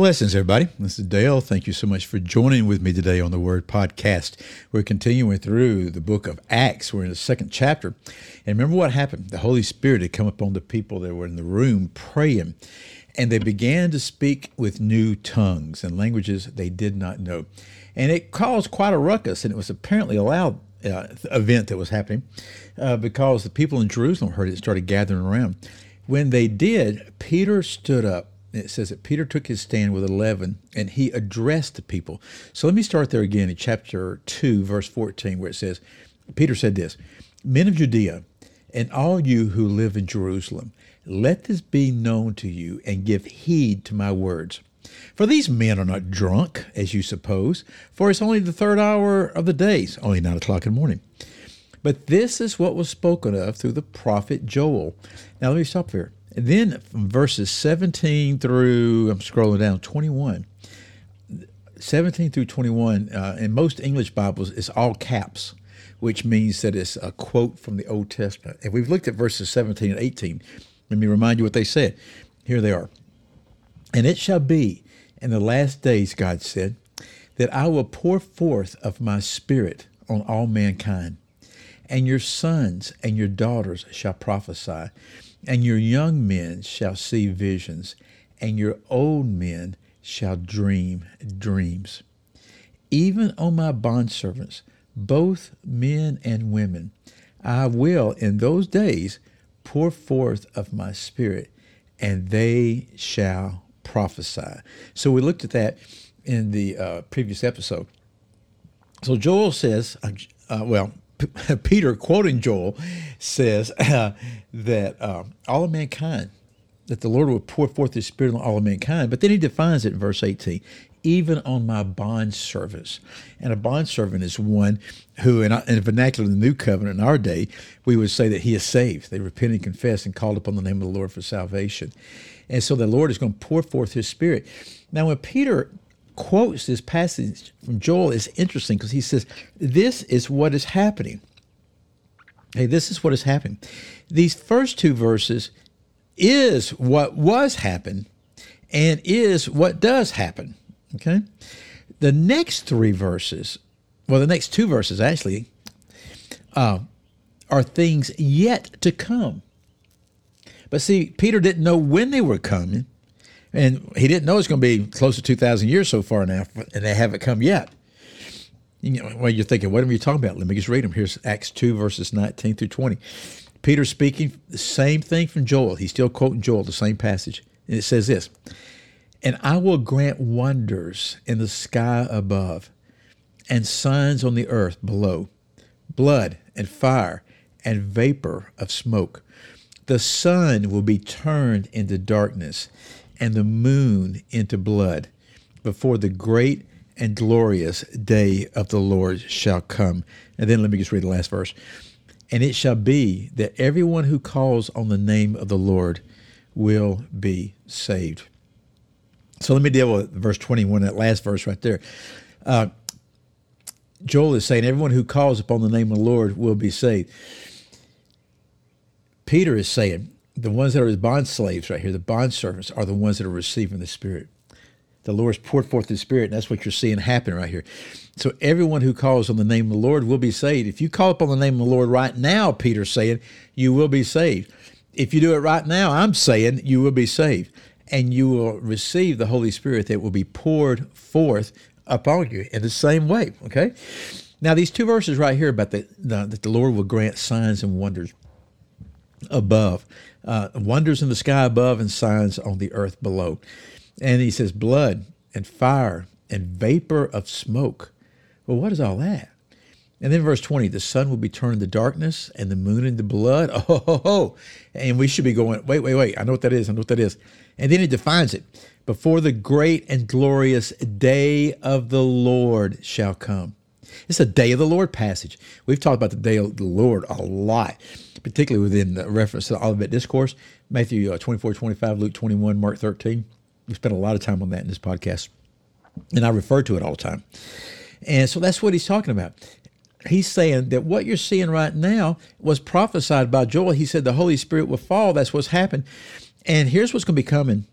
Blessings, everybody. This is Dale. Thank you so much for joining with me today on the Word Podcast. We're continuing through the book of Acts. We're in the second chapter. And remember what happened? The Holy Spirit had come upon the people that were in the room praying, and they began to speak with new tongues and languages they did not know. And it caused quite a ruckus, and it was apparently a loud uh, event that was happening uh, because the people in Jerusalem heard it started gathering around. When they did, Peter stood up it says that Peter took his stand with 11 and he addressed the people. So let me start there again in chapter 2, verse 14, where it says, Peter said this Men of Judea, and all you who live in Jerusalem, let this be known to you and give heed to my words. For these men are not drunk, as you suppose, for it's only the third hour of the day, it's only nine o'clock in the morning. But this is what was spoken of through the prophet Joel. Now let me stop here. Then from verses 17 through, I'm scrolling down, 21. 17 through 21, uh, in most English Bibles, it's all caps, which means that it's a quote from the Old Testament. And we've looked at verses 17 and 18. Let me remind you what they said. Here they are. And it shall be in the last days, God said, that I will pour forth of my spirit on all mankind, and your sons and your daughters shall prophesy and your young men shall see visions, and your old men shall dream dreams. Even on my bondservants, both men and women, I will in those days pour forth of my spirit, and they shall prophesy. So we looked at that in the uh, previous episode. So Joel says, uh, well, Peter, quoting Joel, says uh, that uh, all of mankind, that the Lord will pour forth His Spirit on all of mankind. But then he defines it in verse 18 even on my bond servants. And a bond servant is one who, in, in vernacular of the new covenant in our day, we would say that he is saved. They repent and confess and called upon the name of the Lord for salvation. And so the Lord is going to pour forth his spirit. Now, when Peter quotes this passage from Joel is interesting because he says, This is what is happening. Hey, this is what is happening. These first two verses is what was happened and is what does happen. Okay? The next three verses, well, the next two verses actually, uh, are things yet to come. But see, Peter didn't know when they were coming. And he didn't know it's going to be close to 2,000 years so far now, and they haven't come yet. You know, well, you're thinking, what are you talking about? Let me just read them. Here's Acts 2, verses 19 through 20. Peter speaking the same thing from Joel. He's still quoting Joel, the same passage. And it says this And I will grant wonders in the sky above and signs on the earth below blood and fire and vapor of smoke. The sun will be turned into darkness and the moon into blood before the great and glorious day of the Lord shall come. And then let me just read the last verse. And it shall be that everyone who calls on the name of the Lord will be saved. So let me deal with verse 21, that last verse right there. Uh, Joel is saying, Everyone who calls upon the name of the Lord will be saved. Peter is saying, the ones that are his bond slaves right here, the bond servants, are the ones that are receiving the Spirit. The Lord has poured forth the Spirit, and that's what you're seeing happen right here. So everyone who calls on the name of the Lord will be saved. If you call upon the name of the Lord right now, Peter's saying, you will be saved. If you do it right now, I'm saying you will be saved. And you will receive the Holy Spirit that will be poured forth upon you in the same way. Okay? Now, these two verses right here about the, the, that the Lord will grant signs and wonders above uh, wonders in the sky above and signs on the earth below. And he says, blood and fire and vapor of smoke. Well, what is all that? And then verse 20, the sun will be turned to darkness and the moon into blood. Oh, ho, ho, and we should be going, wait, wait, wait. I know what that is. I know what that is. And then he defines it before the great and glorious day of the Lord shall come. It's a day of the Lord passage. We've talked about the day of the Lord a lot, particularly within the reference to the Olivet Discourse, Matthew uh, 24, 25, Luke 21, Mark 13. We spent a lot of time on that in this podcast, and I refer to it all the time. And so that's what he's talking about. He's saying that what you're seeing right now was prophesied by Joel. He said the Holy Spirit will fall. That's what's happened. And here's what's going to be coming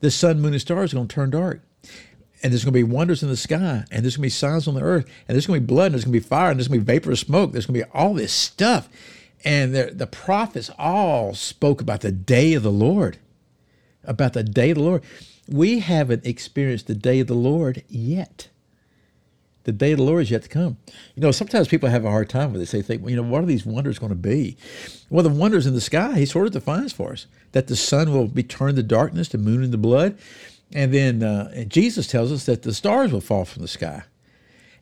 the sun, moon, and stars are going to turn dark and there's going to be wonders in the sky, and there's going to be signs on the earth, and there's going to be blood, and there's going to be fire, and there's going to be vapor of smoke. There's going to be all this stuff. And the, the prophets all spoke about the day of the Lord, about the day of the Lord. We haven't experienced the day of the Lord yet. The day of the Lord is yet to come. You know, sometimes people have a hard time with this. They think, well, you know, what are these wonders going to be? Well, the wonders in the sky, he sort of defines for us that the sun will be turned to darkness, the moon into blood, and then uh, Jesus tells us that the stars will fall from the sky.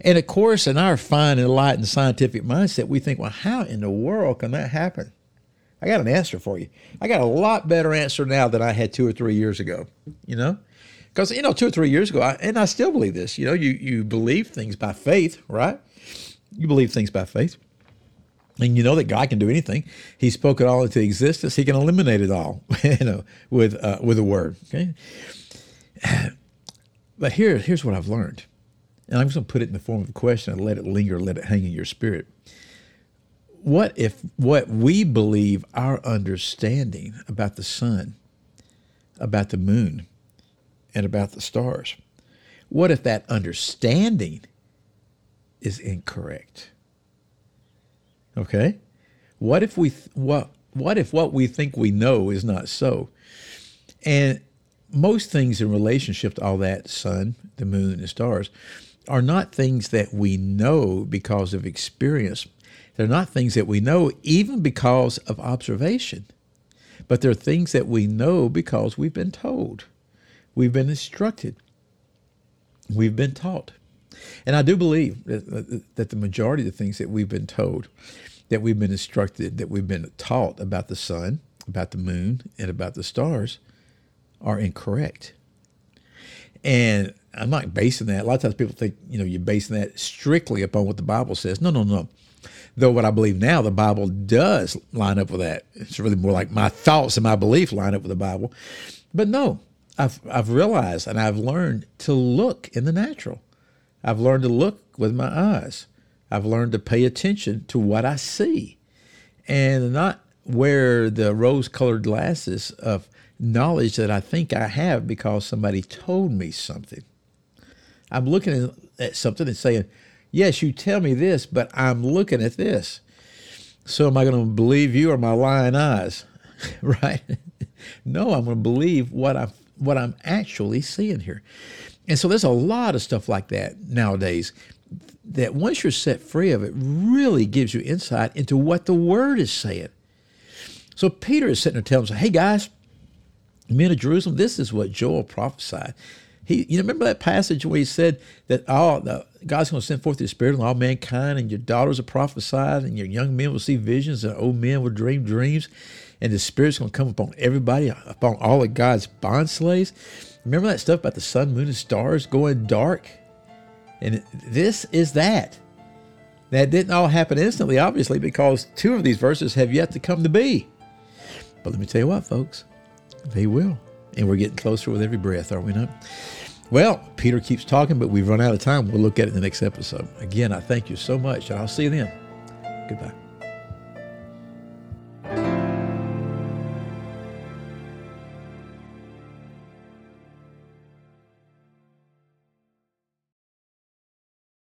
And of course, in our fine, enlightened scientific mindset, we think, well, how in the world can that happen? I got an answer for you. I got a lot better answer now than I had two or three years ago, you know? Because, you know, two or three years ago, I, and I still believe this, you know, you, you believe things by faith, right? You believe things by faith. And you know that God can do anything. He spoke it all into existence. He can eliminate it all, you know, with uh, with a word. Okay, but here, here's what I've learned. And I'm just going to put it in the form of a question and let it linger, let it hang in your spirit. What if what we believe our understanding about the sun, about the moon, and about the stars, what if that understanding is incorrect? Okay? What if we what what if what we think we know is not so? And most things in relationship to all that sun, the moon, and stars are not things that we know because of experience. They're not things that we know even because of observation, but they're things that we know because we've been told, we've been instructed, we've been taught. And I do believe that, that the majority of the things that we've been told, that we've been instructed, that we've been taught about the sun, about the moon, and about the stars are incorrect. And I'm not basing that. A lot of times people think, you know, you're basing that strictly upon what the Bible says. No, no, no. Though what I believe now, the Bible does line up with that. It's really more like my thoughts and my belief line up with the Bible. But no, I've, I've realized and I've learned to look in the natural. I've learned to look with my eyes. I've learned to pay attention to what I see and not wear the rose colored glasses of knowledge that I think I have because somebody told me something. I'm looking at something and saying, Yes, you tell me this, but I'm looking at this. So am I going to believe you or my lying eyes? right? no, I'm going to believe what I'm what I'm actually seeing here. And so there's a lot of stuff like that nowadays that once you're set free of it really gives you insight into what the word is saying. So Peter is sitting there telling us, hey guys, men of Jerusalem, this is what Joel prophesied. He, you remember that passage where he said that all the, God's going to send forth His Spirit on all mankind, and your daughters will prophesy, and your young men will see visions, and old men will dream dreams, and the Spirit's going to come upon everybody, upon all of God's bond slaves. Remember that stuff about the sun, moon, and stars going dark? And this is that. That didn't all happen instantly, obviously, because two of these verses have yet to come to be. But let me tell you what, folks, they will. And we're getting closer with every breath, are we not? Well, Peter keeps talking, but we've run out of time. We'll look at it in the next episode. Again, I thank you so much, and I'll see you then. Goodbye.